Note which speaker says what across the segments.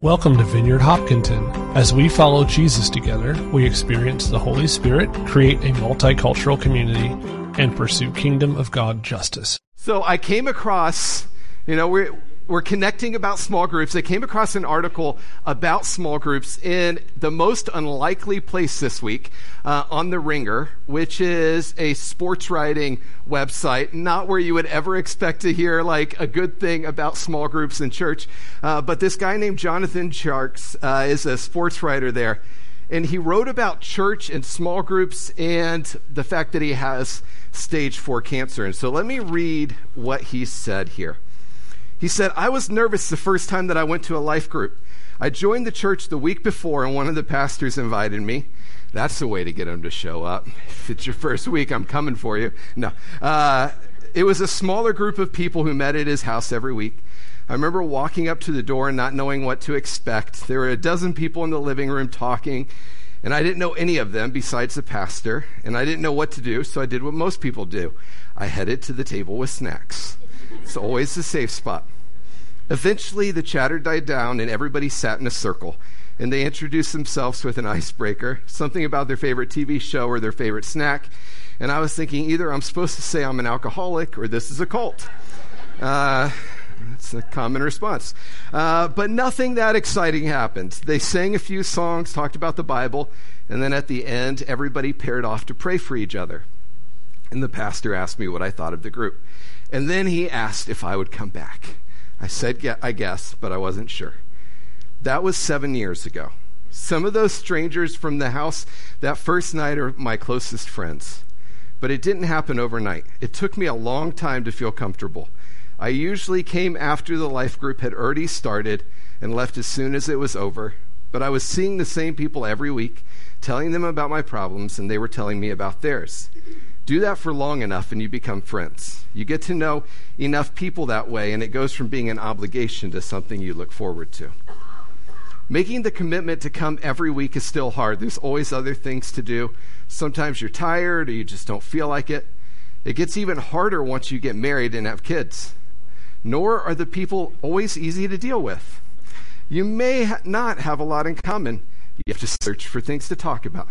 Speaker 1: Welcome to Vineyard Hopkinton. As we follow Jesus together, we experience the Holy Spirit, create a multicultural community, and pursue kingdom of God justice.
Speaker 2: So I came across, you know, we're, we're connecting about small groups. I came across an article about small groups in the most unlikely place this week uh, on The Ringer, which is a sports writing website, not where you would ever expect to hear like a good thing about small groups in church. Uh, but this guy named Jonathan Tjarks uh, is a sports writer there. And he wrote about church and small groups and the fact that he has stage four cancer. And so let me read what he said here. He said, I was nervous the first time that I went to a life group. I joined the church the week before, and one of the pastors invited me. That's the way to get them to show up. If it's your first week, I'm coming for you. No. Uh, it was a smaller group of people who met at his house every week. I remember walking up to the door and not knowing what to expect. There were a dozen people in the living room talking, and I didn't know any of them besides the pastor, and I didn't know what to do, so I did what most people do I headed to the table with snacks. It's always the safe spot. Eventually, the chatter died down and everybody sat in a circle. And they introduced themselves with an icebreaker, something about their favorite TV show or their favorite snack. And I was thinking either I'm supposed to say I'm an alcoholic or this is a cult. Uh, it's a common response. Uh, but nothing that exciting happened. They sang a few songs, talked about the Bible, and then at the end, everybody paired off to pray for each other. And the pastor asked me what I thought of the group. And then he asked if I would come back. I said, yeah, I guess, but I wasn't sure. That was seven years ago. Some of those strangers from the house that first night are my closest friends. But it didn't happen overnight. It took me a long time to feel comfortable. I usually came after the life group had already started and left as soon as it was over. But I was seeing the same people every week, telling them about my problems, and they were telling me about theirs. Do that for long enough and you become friends. You get to know enough people that way, and it goes from being an obligation to something you look forward to. Making the commitment to come every week is still hard. There's always other things to do. Sometimes you're tired or you just don't feel like it. It gets even harder once you get married and have kids. Nor are the people always easy to deal with. You may not have a lot in common. You have to search for things to talk about.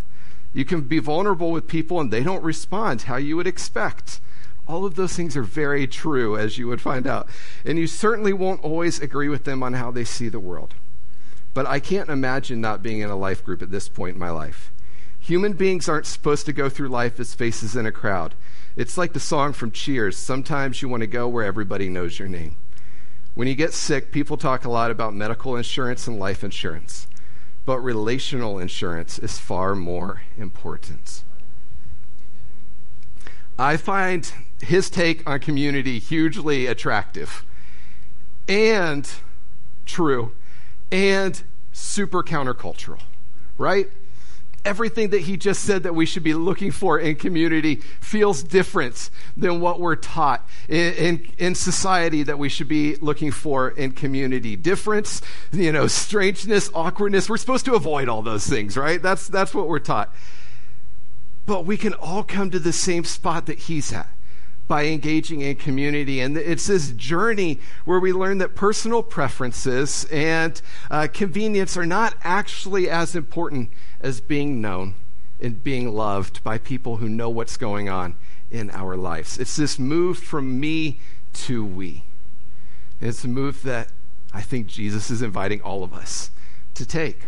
Speaker 2: You can be vulnerable with people and they don't respond how you would expect. All of those things are very true, as you would find out. And you certainly won't always agree with them on how they see the world. But I can't imagine not being in a life group at this point in my life. Human beings aren't supposed to go through life as faces in a crowd. It's like the song from Cheers sometimes you want to go where everybody knows your name. When you get sick, people talk a lot about medical insurance and life insurance but relational insurance is far more important. I find his take on community hugely attractive and true and super countercultural, right? Everything that he just said that we should be looking for in community feels different than what we're taught in, in, in, society that we should be looking for in community. Difference, you know, strangeness, awkwardness. We're supposed to avoid all those things, right? That's, that's what we're taught. But we can all come to the same spot that he's at by engaging in community. And it's this journey where we learn that personal preferences and uh, convenience are not actually as important as being known and being loved by people who know what's going on in our lives. It's this move from me to we. And it's a move that I think Jesus is inviting all of us to take.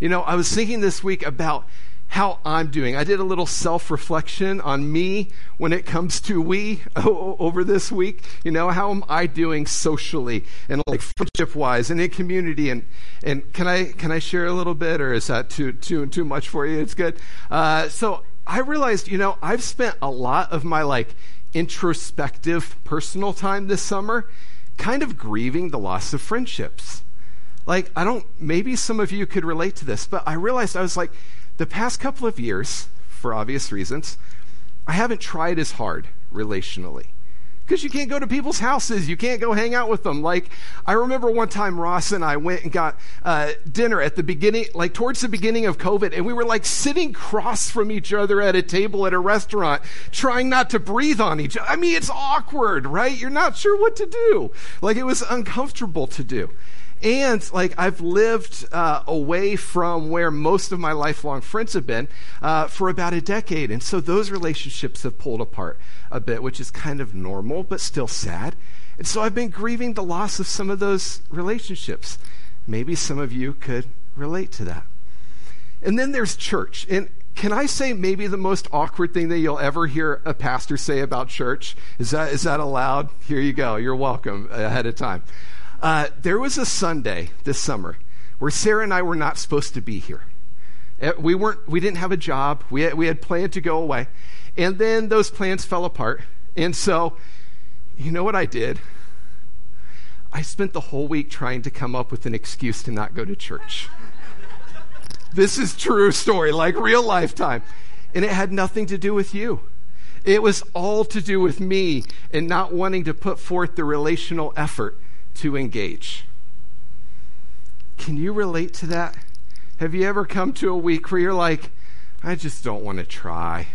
Speaker 2: You know, I was thinking this week about how I'm doing. I did a little self reflection on me when it comes to we over this week. You know, how am I doing socially and like friendship wise and in community? And, and can I, can I share a little bit or is that too, too, too much for you? It's good. Uh, so I realized, you know, I've spent a lot of my like introspective personal time this summer kind of grieving the loss of friendships. Like, I don't, maybe some of you could relate to this, but I realized I was like, the past couple of years, for obvious reasons, I haven't tried as hard relationally. Because you can't go to people's houses. You can't go hang out with them. Like, I remember one time Ross and I went and got uh, dinner at the beginning, like towards the beginning of COVID, and we were like sitting cross from each other at a table at a restaurant, trying not to breathe on each other. I mean, it's awkward, right? You're not sure what to do. Like, it was uncomfortable to do. And like I've lived uh, away from where most of my lifelong friends have been uh, for about a decade. And so those relationships have pulled apart a bit, which is kind of normal, but still sad. And so I've been grieving the loss of some of those relationships. Maybe some of you could relate to that. And then there's church. And can I say maybe the most awkward thing that you'll ever hear a pastor say about church? Is that, is that allowed? Here you go. You're welcome ahead of time. Uh, there was a Sunday this summer where Sarah and I were not supposed to be here. Uh, we weren't. We didn't have a job. We had, we had planned to go away, and then those plans fell apart. And so, you know what I did? I spent the whole week trying to come up with an excuse to not go to church. this is true story, like real lifetime, and it had nothing to do with you. It was all to do with me and not wanting to put forth the relational effort to engage. Can you relate to that? Have you ever come to a week where you're like, I just don't want to try?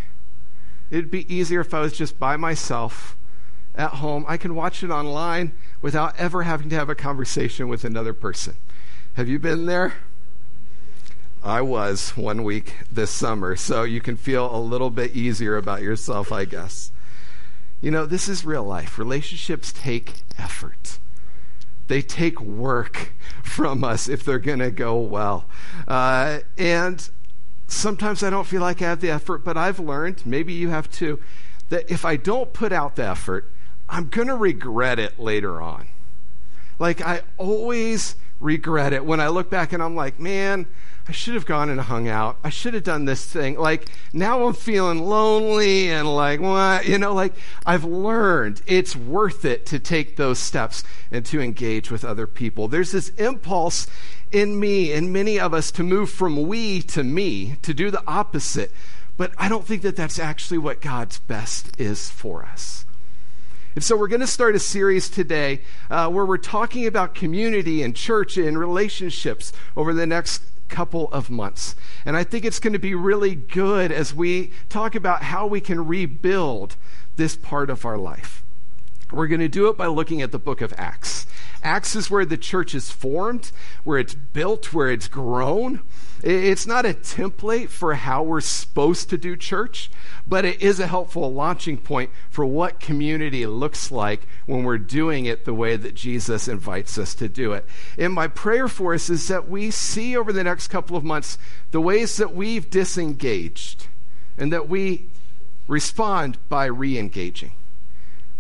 Speaker 2: It'd be easier if I was just by myself at home. I can watch it online without ever having to have a conversation with another person. Have you been there? I was one week this summer, so you can feel a little bit easier about yourself, I guess. You know, this is real life. Relationships take effort. They take work from us if they're going to go well. Uh, and sometimes I don't feel like I have the effort, but I've learned, maybe you have too, that if I don't put out the effort, I'm going to regret it later on. Like, I always regret it when I look back and I'm like, man, I should have gone and hung out. I should have done this thing. Like, now I'm feeling lonely and like, what? You know, like, I've learned it's worth it to take those steps and to engage with other people. There's this impulse in me and many of us to move from we to me, to do the opposite. But I don't think that that's actually what God's best is for us. And so we're going to start a series today uh, where we're talking about community and church and relationships over the next couple of months. And I think it's going to be really good as we talk about how we can rebuild this part of our life. We're going to do it by looking at the book of Acts. Acts is where the church is formed, where it's built, where it's grown. It's not a template for how we're supposed to do church, but it is a helpful launching point for what community looks like when we're doing it the way that Jesus invites us to do it. And my prayer for us is that we see over the next couple of months the ways that we've disengaged and that we respond by re engaging.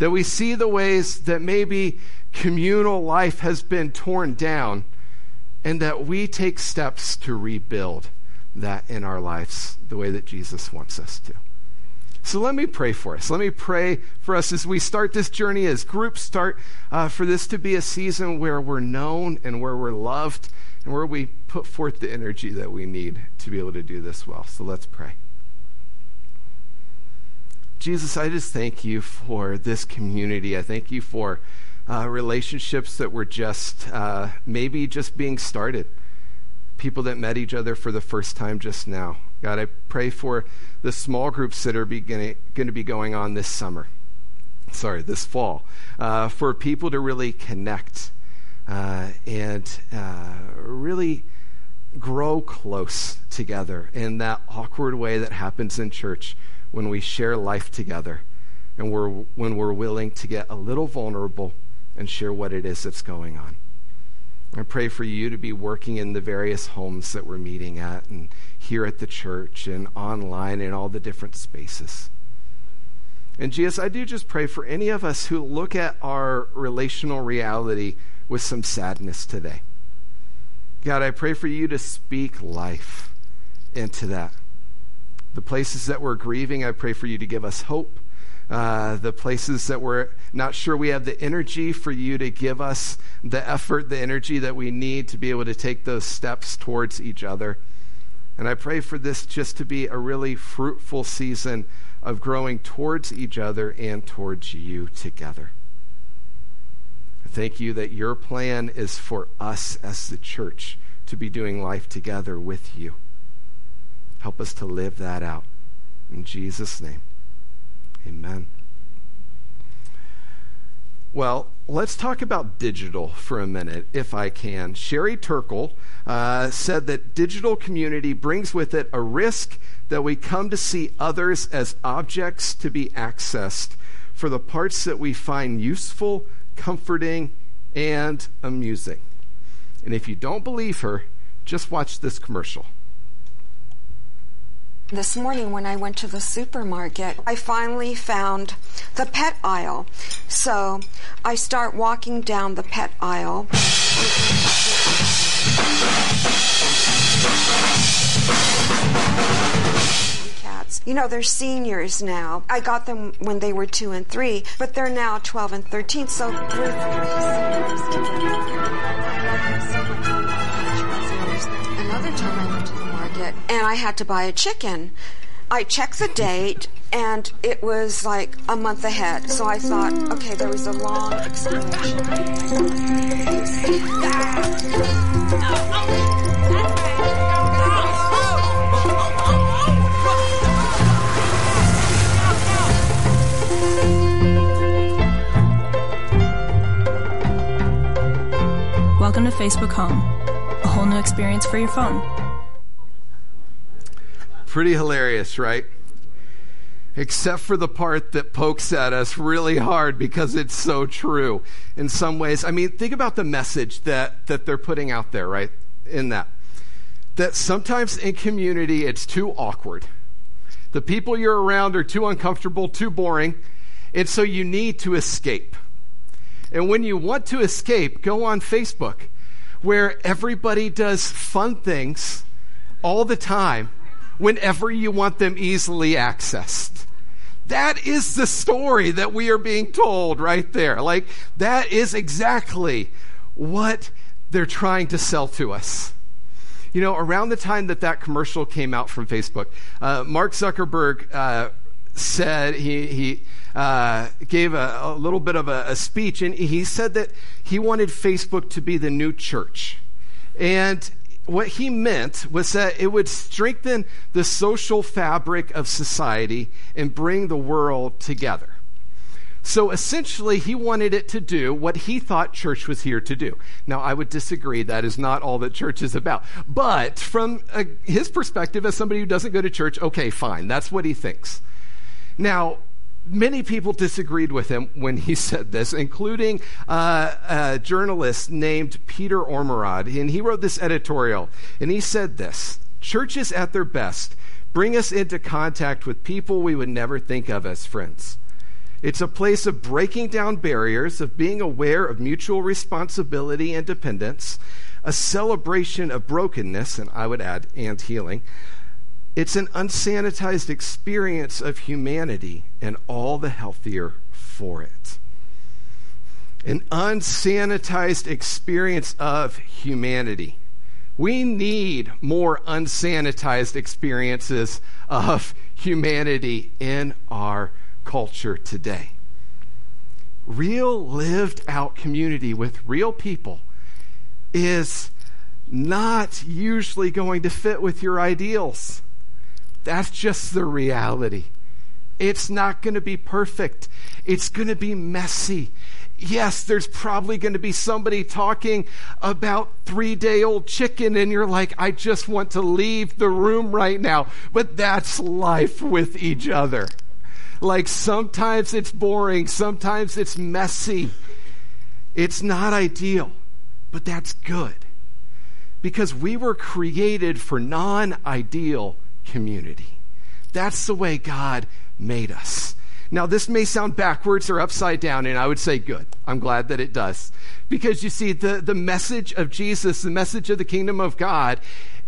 Speaker 2: That we see the ways that maybe communal life has been torn down and that we take steps to rebuild that in our lives the way that Jesus wants us to. So let me pray for us. Let me pray for us as we start this journey, as groups start, uh, for this to be a season where we're known and where we're loved and where we put forth the energy that we need to be able to do this well. So let's pray. Jesus, I just thank you for this community. I thank you for uh, relationships that were just uh, maybe just being started, people that met each other for the first time just now. God, I pray for the small groups that are going to be going on this summer, sorry, this fall, uh, for people to really connect uh, and uh, really grow close together in that awkward way that happens in church when we share life together and we're, when we're willing to get a little vulnerable and share what it is that's going on. I pray for you to be working in the various homes that we're meeting at, and here at the church, and online, in all the different spaces. And Jesus, I do just pray for any of us who look at our relational reality with some sadness today. God, I pray for you to speak life into that. The places that we're grieving, I pray for you to give us hope uh, the places that we're not sure we have the energy for you to give us the effort, the energy that we need to be able to take those steps towards each other. And I pray for this just to be a really fruitful season of growing towards each other and towards you together. Thank you that your plan is for us as the church to be doing life together with you. Help us to live that out. In Jesus' name. Amen. Well, let's talk about digital for a minute, if I can. Sherry Turkle uh, said that digital community brings with it a risk that we come to see others as objects to be accessed for the parts that we find useful, comforting, and amusing. And if you don't believe her, just watch this commercial.
Speaker 3: This morning, when I went to the supermarket, I finally found the pet aisle. So I start walking down the pet aisle. Cats. You know, they're seniors now. I got them when they were two and three, but they're now 12 and 13, so they're Another and I had to buy a chicken. I checked the date and it was like a month ahead. So I thought, okay, there was a long expiration.
Speaker 4: Welcome to Facebook Home, a whole new experience for your phone.
Speaker 2: Pretty hilarious, right? Except for the part that pokes at us really hard because it's so true in some ways. I mean, think about the message that, that they're putting out there, right? In that. That sometimes in community it's too awkward. The people you're around are too uncomfortable, too boring, and so you need to escape. And when you want to escape, go on Facebook, where everybody does fun things all the time whenever you want them easily accessed. That is the story that we are being told right there. Like, that is exactly what they're trying to sell to us. You know, around the time that that commercial came out from Facebook, uh, Mark Zuckerberg uh, said he, he uh, gave a, a, little bit of a, a speech, and he said that he wanted Facebook to be the new church. And what he meant was that it would strengthen the social fabric of society and bring the world together. So essentially, he wanted it to do what he thought church was here to do. Now, I would disagree. That is not all that church is about. But from uh, his perspective, as somebody who doesn't go to church, okay, fine. That's what he thinks. Now, many people disagreed with him when he said this, including uh, a journalist named Peter Ormerod. And he wrote this editorial, and he said this Churches at their best bring us into contact with people we would never think of as friends. It's a place of breaking down barriers, of being aware of mutual responsibility and dependence, a celebration of brokenness, and I would add, and healing, it's an unsanitized experience of humanity and all the healthier for it. An unsanitized experience of humanity. We need more unsanitized experiences of humanity in our culture today. Real lived out community with real people is not usually going to fit with your ideals. That's just the reality. It's not going to be perfect. It's going to be messy. Yes, there's probably going to be somebody talking about three day old chicken, and you're like, I just want to leave the room right now. But that's life with each other. Like sometimes it's boring, sometimes it's messy. It's not ideal, but that's good. Because we were created for non ideal community. That's the way God made us. Now, this may sound backwards or upside down, and I would say good. I'm glad that it does. Because you see, the, the message of Jesus, the message of the kingdom of God,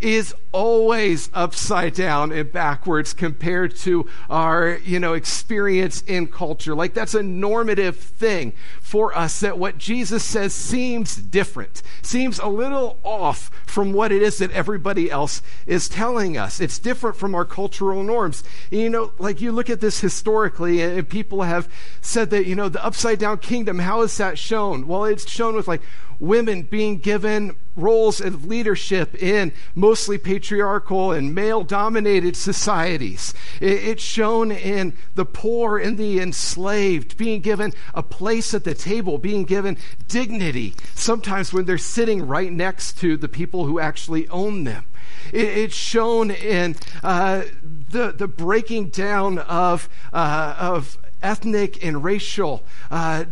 Speaker 2: is always upside down and backwards compared to our, you know, experience in culture. Like that's a normative thing for us that what Jesus says seems different, seems a little off from what it is that everybody else is telling us. It's different from our cultural norms. And, you know, like you look at this historically and people have said that, you know, the upside down kingdom, how is that shown? Well, it's shown with like women being given roles of leadership in mostly patriarchal and male dominated societies. It's shown in the poor and the enslaved being given a place at the table, being given dignity, sometimes when they're sitting right next to the people who actually own them. It's shown in uh, the, the breaking down of, uh, of ethnic and racial uh,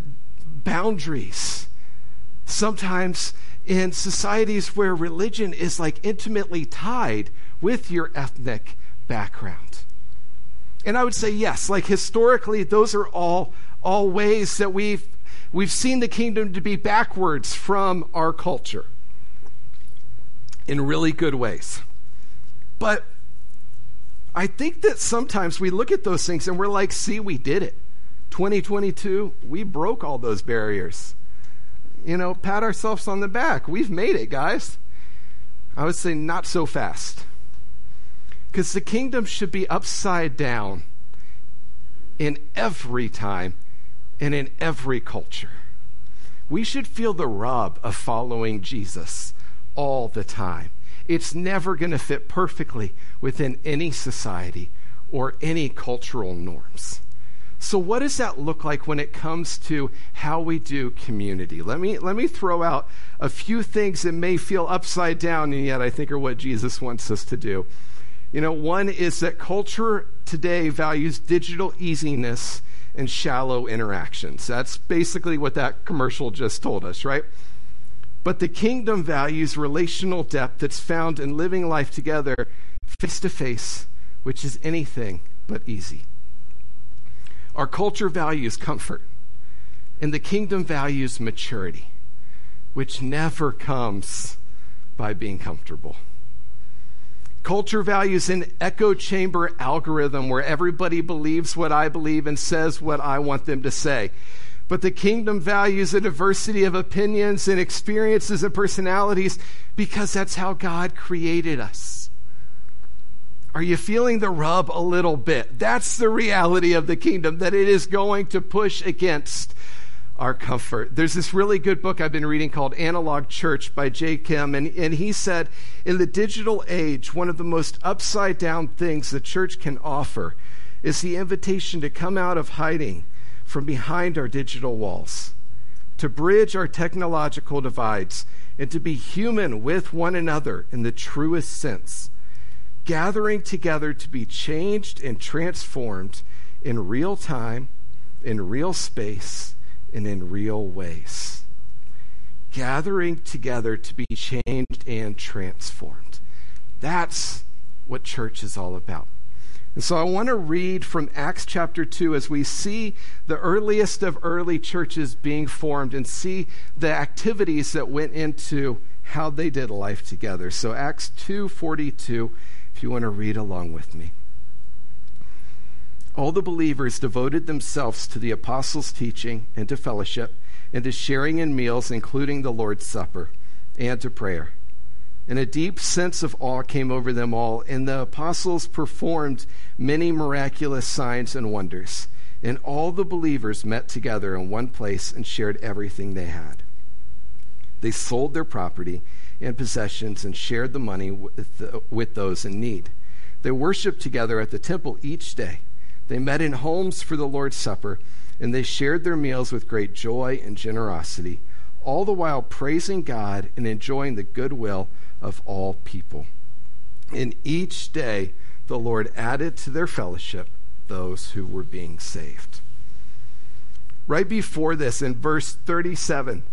Speaker 2: boundaries. Sometimes in societies where religion is like intimately tied with your ethnic background. And I would say yes, like historically those are all all ways that we've we've seen the kingdom to be backwards from our culture in really good ways. But I think that sometimes we look at those things and we're like, see, we did it. 2022, we broke all those barriers. You know, pat ourselves on the back. We've made it, guys. I would say not so fast. Because the kingdom should be upside down in every time and in every culture. We should feel the rub of following Jesus all the time. It's never going to fit perfectly within any society or any cultural norms. So what does that look like when it comes to how we do community? Let me let me throw out a few things that may feel upside down and yet I think are what Jesus wants us to do. You know, one is that culture today values digital easiness and shallow interactions. That's basically what that commercial just told us, right? But the kingdom values relational depth that's found in living life together face to face, which is anything but easy. Our culture values comfort, and the kingdom values maturity, which never comes by being comfortable. Culture values an echo chamber algorithm where everybody believes what I believe and says what I want them to say. But the kingdom values a diversity of opinions and experiences and personalities because that's how God created us. Are you feeling the rub a little bit? That's the reality of the kingdom, that it is going to push against our comfort. There's this really good book I've been reading called Analog Church by Jay Kim, and, and he said, in the digital age, one of the most upside down things the church can offer is the invitation to come out of hiding from behind our digital walls, to bridge our technological divides, and to be human with one another in the truest sense, gathering together to be changed and transformed in real time, in real space, and in real ways. Gathering together to be changed and transformed. That's what church is all about. And so I want to read from Acts chapter 2 as we see the earliest of early churches being formed and see the activities that went into how they did life together. So Acts 2:42 if you want to read along with me. All the believers devoted themselves to the apostles' teaching and to fellowship and to sharing in meals including the Lord's supper and to prayer. And a deep sense of awe came over them all, and the apostles performed many miraculous signs and wonders. And all the believers met together in one place and shared everything they had. They sold their property and possessions and shared the money with, the, with those in need. They worshiped together at the temple each day. They met in homes for the Lord's Supper, and they shared their meals with great joy and generosity, all the while praising God and enjoying the goodwill of all people. And each day the Lord added to their fellowship those who were being saved. Right before this, in verse 37,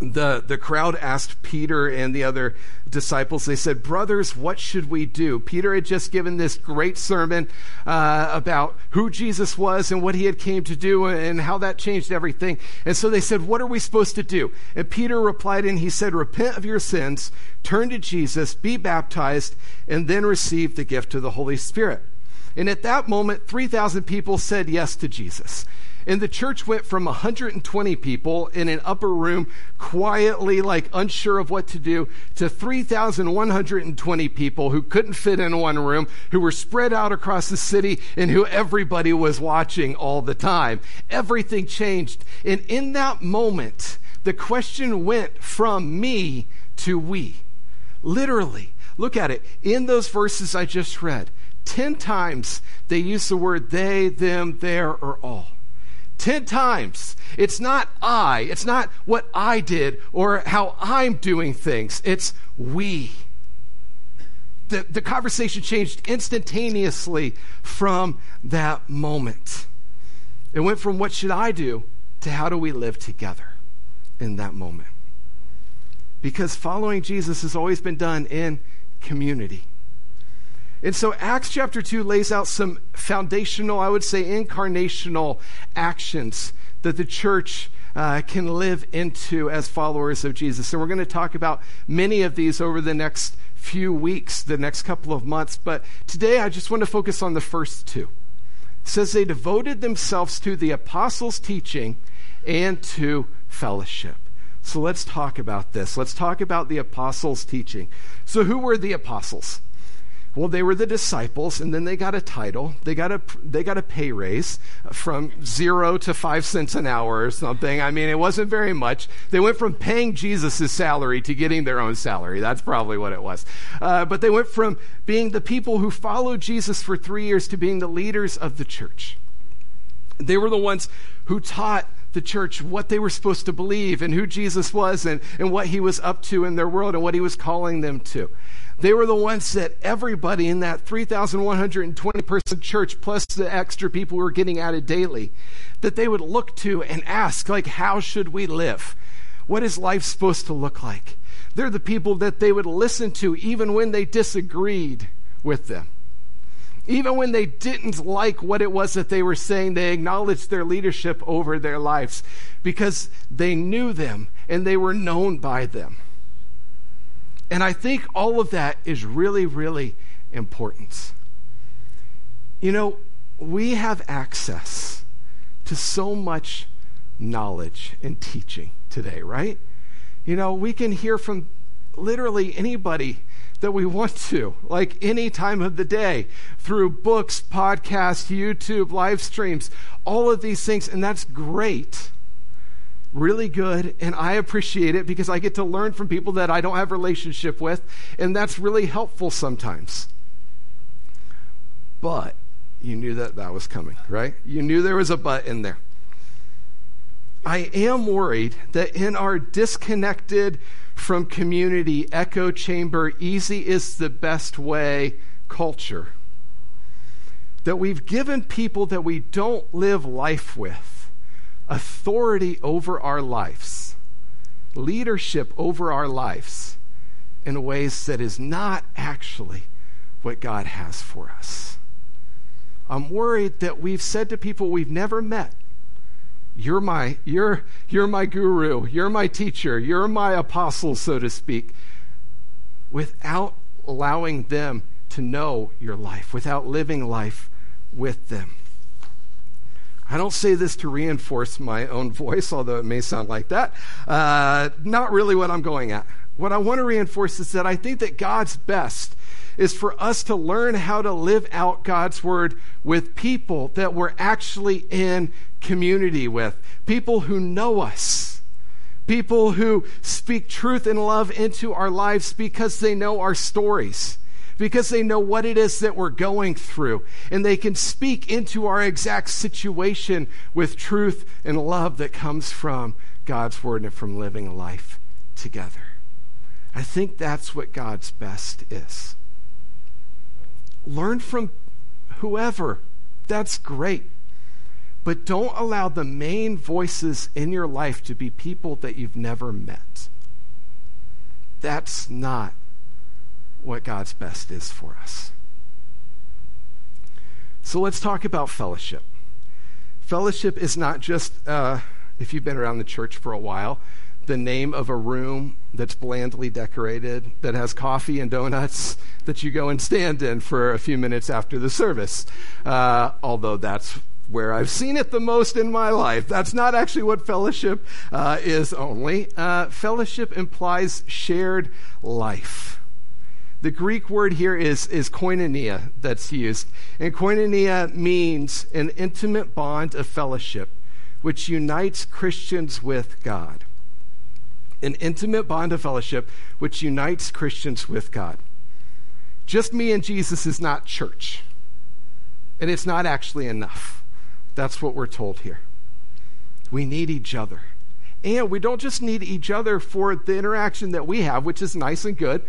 Speaker 2: the, the crowd asked Peter and the other disciples, they said, Brothers, what should we do? Peter had just given this great sermon uh, about who Jesus was and what he had came to do and how that changed everything. And so they said, What are we supposed to do? And Peter replied and he said, Repent of your sins, turn to Jesus, be baptized, and then receive the gift of the Holy Spirit. And at that moment, 3,000 people said yes to Jesus. And the church went from 120 people in an upper room, quietly, like unsure of what to do, to 3,120 people who couldn't fit in one room, who were spread out across the city, and who everybody was watching all the time. Everything changed. And in that moment, the question went from me to we. Literally. Look at it. In those verses I just read, 10 times they use the word they, them, their, or all. 10 times. It's not I. It's not what I did or how I'm doing things. It's we. The, the conversation changed instantaneously from that moment. It went from what should I do to how do we live together in that moment. Because following Jesus has always been done in community. And so Acts chapter 2 lays out some foundational, I would say incarnational actions that the church uh, can live into as followers of Jesus. And we're going to talk about many of these over the next few weeks, the next couple of months. But today I just want to focus on the first two. It says they devoted themselves to the apostles' teaching and to fellowship. So let's talk about this. Let's talk about the apostles' teaching. So, who were the apostles? Well, they were the disciples, and then they got a title. They got a they got a pay raise from zero to five cents an hour or something. I mean, it wasn't very much. They went from paying Jesus' salary to getting their own salary. That's probably what it was. Uh, but they went from being the people who followed Jesus for three years to being the leaders of the church. They were the ones who taught the church what they were supposed to believe and who Jesus was and, and what he was up to in their world and what he was calling them to. They were the ones that everybody in that 3,120 person church, plus the extra people who were getting added daily, that they would look to and ask, like, how should we live? What is life supposed to look like? They're the people that they would listen to even when they disagreed with them. Even when they didn't like what it was that they were saying, they acknowledged their leadership over their lives because they knew them and they were known by them. And I think all of that is really, really important. You know, we have access to so much knowledge and teaching today, right? You know, we can hear from literally anybody that we want to, like any time of the day, through books, podcasts, YouTube, live streams, all of these things, and that's great really good and I appreciate it because I get to learn from people that I don't have relationship with and that's really helpful sometimes. But you knew that that was coming, right? You knew there was a but in there. I am worried that in our disconnected from community echo chamber easy is the best way culture that we've given people that we don't live life with authority over our lives, leadership over our lives in ways that is not actually what God has for us. I'm worried that we've said to people we've never met, you're my, you're, you're my guru, you're my teacher, you're my apostle, so to speak, without allowing them to know your life, without living life with them. I don't say this to reinforce my own voice, although it may sound like that. Uh, not really what I'm going at. What I want to reinforce is that I think that God's best is for us to learn how to live out God's word with people that we're actually in community with, people who know us, people who speak truth and love into our lives because they know our stories because they know what it is that we're going through. And they can speak into our exact situation with truth and love that comes from God's Word and from living life together. I think that's what God's best is. Learn from whoever. That's great. But don't allow the main voices in your life to be people that you've never met. That's not what God's best is for us. So let's talk about fellowship. Fellowship is not just, uh, if you've been around the church for a while, the name of a room that's blandly decorated, that has coffee and donuts that you go and stand in for a few minutes after the service. Uh, although that's where I've seen it the most in my life. That's not actually what fellowship uh, is only. Uh, fellowship implies shared life. The Greek word here is, is koinonia that's used. And koinonia means an intimate bond of fellowship which unites Christians with God. An intimate bond of fellowship which unites Christians with God. Just me and Jesus is not church. And it's not actually enough. That's what we're told here. We need each other. And we don't just need each other for the interaction that we have, which is nice and good,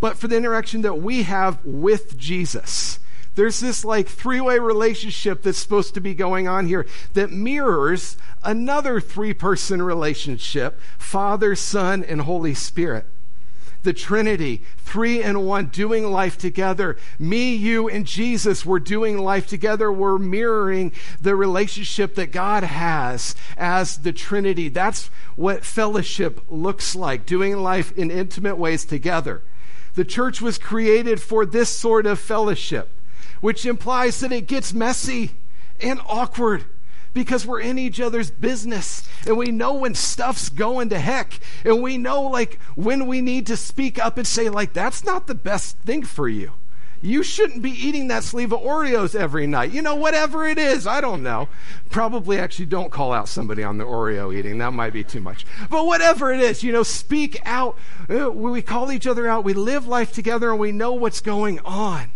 Speaker 2: but for the interaction that we have with Jesus. There's this like three way relationship that's supposed to be going on here that mirrors another three person relationship Father, Son, and Holy Spirit the Trinity, three in one, doing life together. Me, you, and Jesus, we're doing life together. We're mirroring the relationship that God has as the Trinity. That's what fellowship looks like, doing life in intimate ways together. The church was created for this sort of fellowship, which implies that it gets messy and awkward because we're in each other's business and we know when stuff's going to heck and we know like when we need to speak up and say like that's not the best thing for you you shouldn't be eating that sleeve of Oreos every night. You know, whatever it is, I don't know. Probably actually don't call out somebody on the Oreo eating. That might be too much. But whatever it is, you know, speak out. Uh, we call each other out. We live life together and we know what's going on.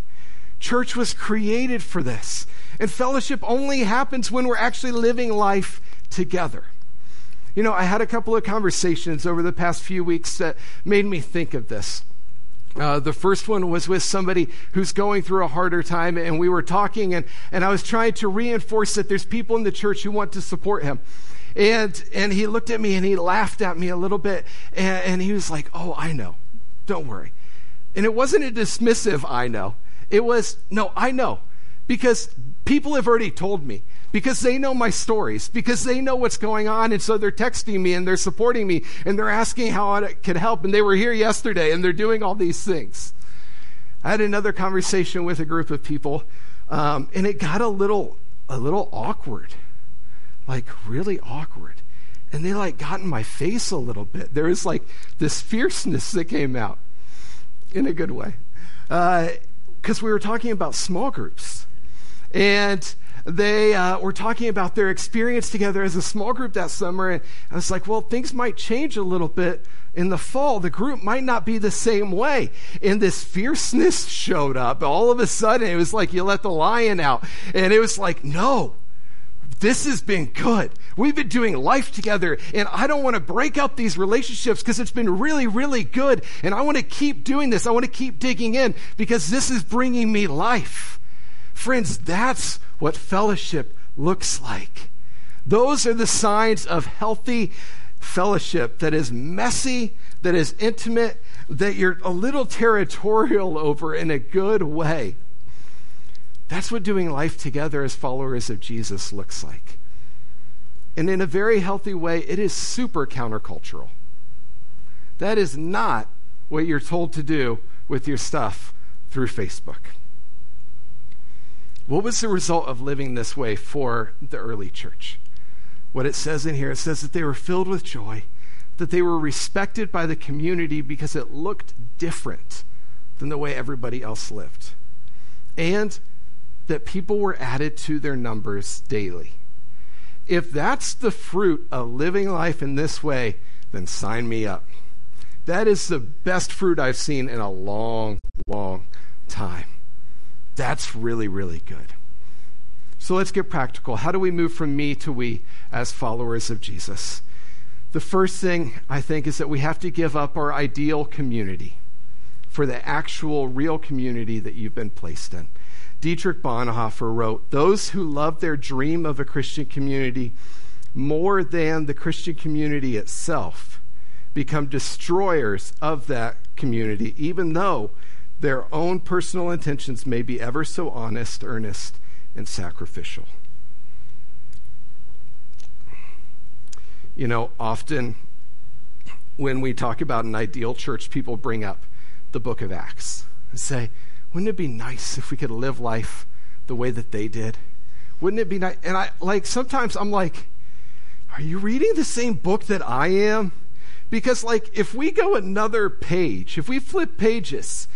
Speaker 2: Church was created for this. And fellowship only happens when we're actually living life together. You know, I had a couple of conversations over the past few weeks that made me think of this. Uh, the first one was with somebody who's going through a harder time, and we were talking, and, and I was trying to reinforce that there's people in the church who want to support him. And, and he looked at me and he laughed at me a little bit, and, and he was like, Oh, I know. Don't worry. And it wasn't a dismissive I know. It was, No, I know. Because People have already told me because they know my stories, because they know what's going on. And so they're texting me and they're supporting me and they're asking how I can help. And they were here yesterday and they're doing all these things. I had another conversation with a group of people um, and it got a little, a little awkward, like really awkward. And they like got in my face a little bit. There was like this fierceness that came out in a good way. Because we were talking about small groups and they uh, were talking about their experience together as a small group that summer. And I was like, well, things might change a little bit in the fall. The group might not be the same way. And this fierceness showed up. All of a sudden, it was like you let the lion out. And it was like, no, this has been good. We've been doing life together, and I don't want to break up these relationships because it's been really, really good. And I want to keep doing this. I want to keep digging in because this is bringing me life. Friends, that's what fellowship looks like. Those are the signs of healthy fellowship that is messy, that is intimate, that you're a little territorial over in a good way. That's what doing life together as followers of Jesus looks like. And in a very healthy way, it is super countercultural. That is not what you're told to do with your stuff through Facebook. What was the result of living this way for the early church? What it says in here, it says that they were filled with joy, that they were respected by the community because it looked different than the way everybody else lived, and that people were added to their numbers daily. If that's the fruit of living life in this way, then sign me up. That is the best fruit I've seen in a long, long time. That's really, really good. So let's get practical. How do we move from me to we as followers of Jesus? The first thing I think is that we have to give up our ideal community for the actual, real community that you've been placed in. Dietrich Bonhoeffer wrote Those who love their dream of a Christian community more than the Christian community itself become destroyers of that community, even though their own personal intentions may be ever so honest, earnest, and sacrificial. You know, often when we talk about an ideal church, people bring up the book of Acts and say, wouldn't it be nice if we could live life the way that they did? Wouldn't it be nice? And I like sometimes I'm like, are you reading the same book that I am? Because like if we go another page, if we flip pages,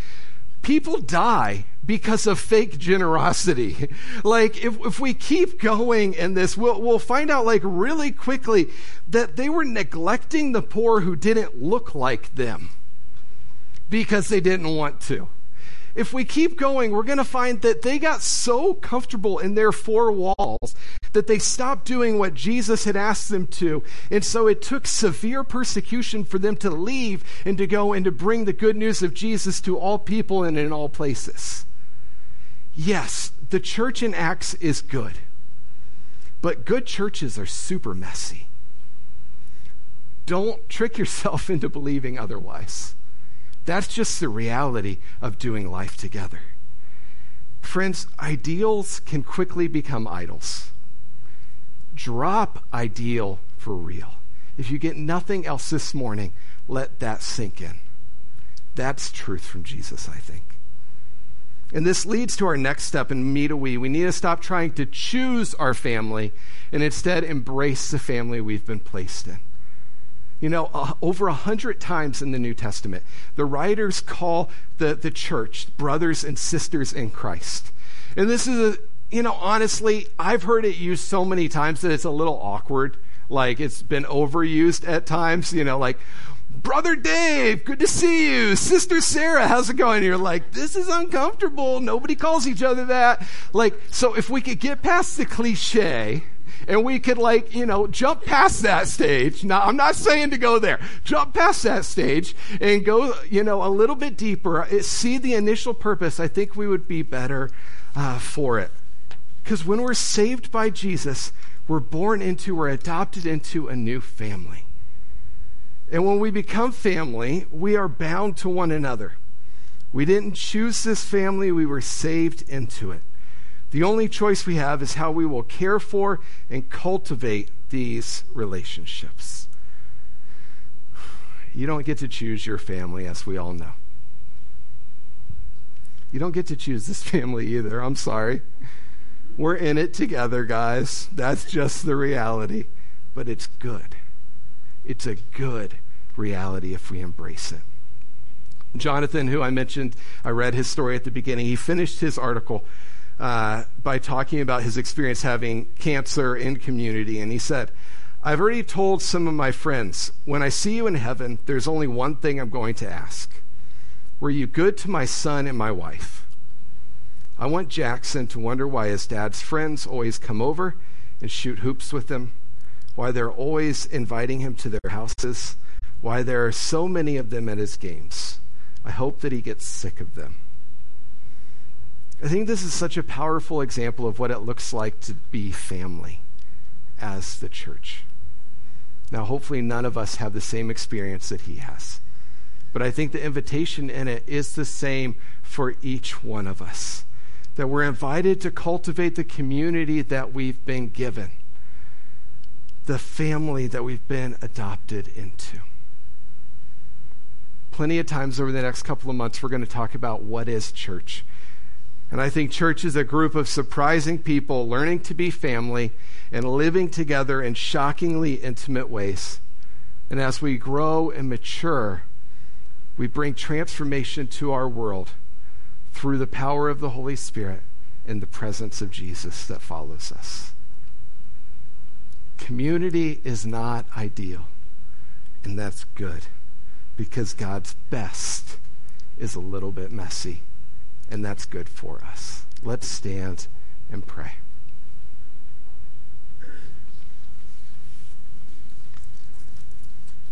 Speaker 2: people die because of fake generosity. like, if, if we keep going in this, we'll, we'll find out, like, really quickly that they were neglecting the poor who didn't look like them because they didn't want to if we keep going, we're going to find that they got so comfortable in their four walls that they stopped doing what Jesus had asked them to. And so it took severe persecution for them to leave and to go and to bring the good news of Jesus to all people and in all places. Yes, the church in Acts is good, but good churches are super messy. Don't trick yourself into believing otherwise. That's just the reality of doing life together. Friends, ideals can quickly become idols. Drop ideal for real. If you get nothing else this morning, let that sink in. That's truth from Jesus, I think. And this leads to our next step in Me to We. We need to stop trying to choose our family and instead embrace the family we've been placed in. You know, uh, over a hundred times in the New Testament, the writers call the, the church brothers and sisters in Christ. And this is, a, you know, honestly, I've heard it used so many times that it's a little awkward. Like it's been overused at times, you know, like, Brother Dave, good to see you. Sister Sarah, how's it going? And you're like, this is uncomfortable. Nobody calls each other that. Like, so if we could get past the cliche, and we could like, you know, jump past that stage. Now, I'm not saying to go there. Jump past that stage and go, you know, a little bit deeper. See the initial purpose. I think we would be better uh, for it. Because when we're saved by Jesus, we're born into, we're adopted into a new family. And when we become family, we are bound to one another. We didn't choose this family, we were saved into it. The only choice we have is how we will care for and cultivate these relationships. You don't get to choose your family, as we all know. You don't get to choose this family either. I'm sorry. We're in it together, guys. That's just the reality. But it's good. It's a good reality if we embrace it. Jonathan, who I mentioned, I read his story at the beginning, he finished his article uh, by talking about his experience having cancer in community. And he said, I've already told some of my friends, when I see you in heaven, there's only one thing I'm going to ask Were you good to my son and my wife? I want Jackson to wonder why his dad's friends always come over and shoot hoops with him, why they're always inviting him to their houses, why there are so many of them at his games. I hope that he gets sick of them. I think this is such a powerful example of what it looks like to be family as the church. Now, hopefully, none of us have the same experience that he has. But I think the invitation in it is the same for each one of us that we're invited to cultivate the community that we've been given, the family that we've been adopted into. Plenty of times over the next couple of months, we're going to talk about what is church and I think church is a group of surprising people learning to be family and living together in shockingly intimate ways. And as we grow and mature, we bring transformation to our world through the power of the Holy Spirit and the presence of Jesus that follows us. Community is not ideal, and that's good because God's best is a little bit messy and that's good for us. Let's stand and pray.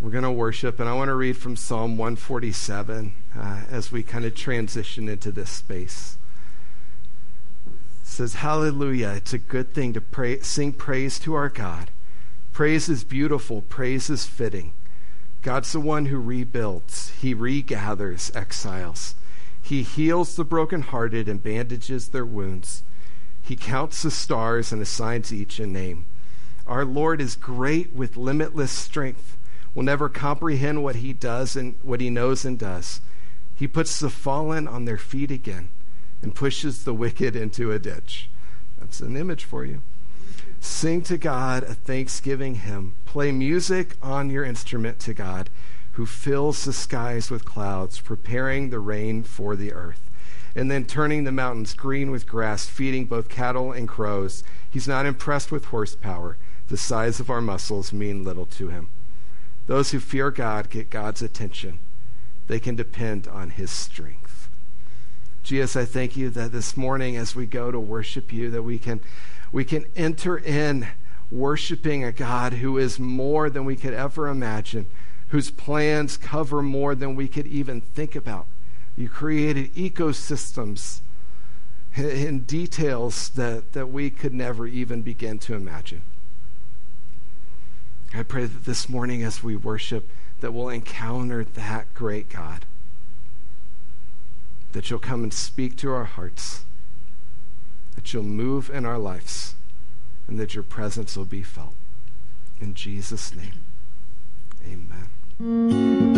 Speaker 2: We're going to worship, and I want to read from Psalm 147 uh, as we kind of transition into this space. It says, Hallelujah. It's a good thing to pray, sing praise to our God. Praise is beautiful, praise is fitting. God's the one who rebuilds, He regathers exiles. He heals the brokenhearted and bandages their wounds. He counts the stars and assigns each a name. Our Lord is great with limitless strength. We'll never comprehend what he does and what he knows and does. He puts the fallen on their feet again and pushes the wicked into a ditch. That's an image for you. Sing to God a thanksgiving hymn. Play music on your instrument to God, who fills the skies with clouds, preparing the rain for the earth, and then turning the mountains green with grass, feeding both cattle and crows. He's not impressed with horsepower. The size of our muscles mean little to him. Those who fear God get God's attention. They can depend on his strength. Jesus, I thank you that this morning as we go to worship you, that we can we can enter in worshiping a God who is more than we could ever imagine, whose plans cover more than we could even think about. You created ecosystems in details that, that we could never even begin to imagine. I pray that this morning as we worship, that we'll encounter that great God. That you'll come and speak to our hearts that you'll move in our lives and that your presence will be felt. In Jesus' name, amen. Música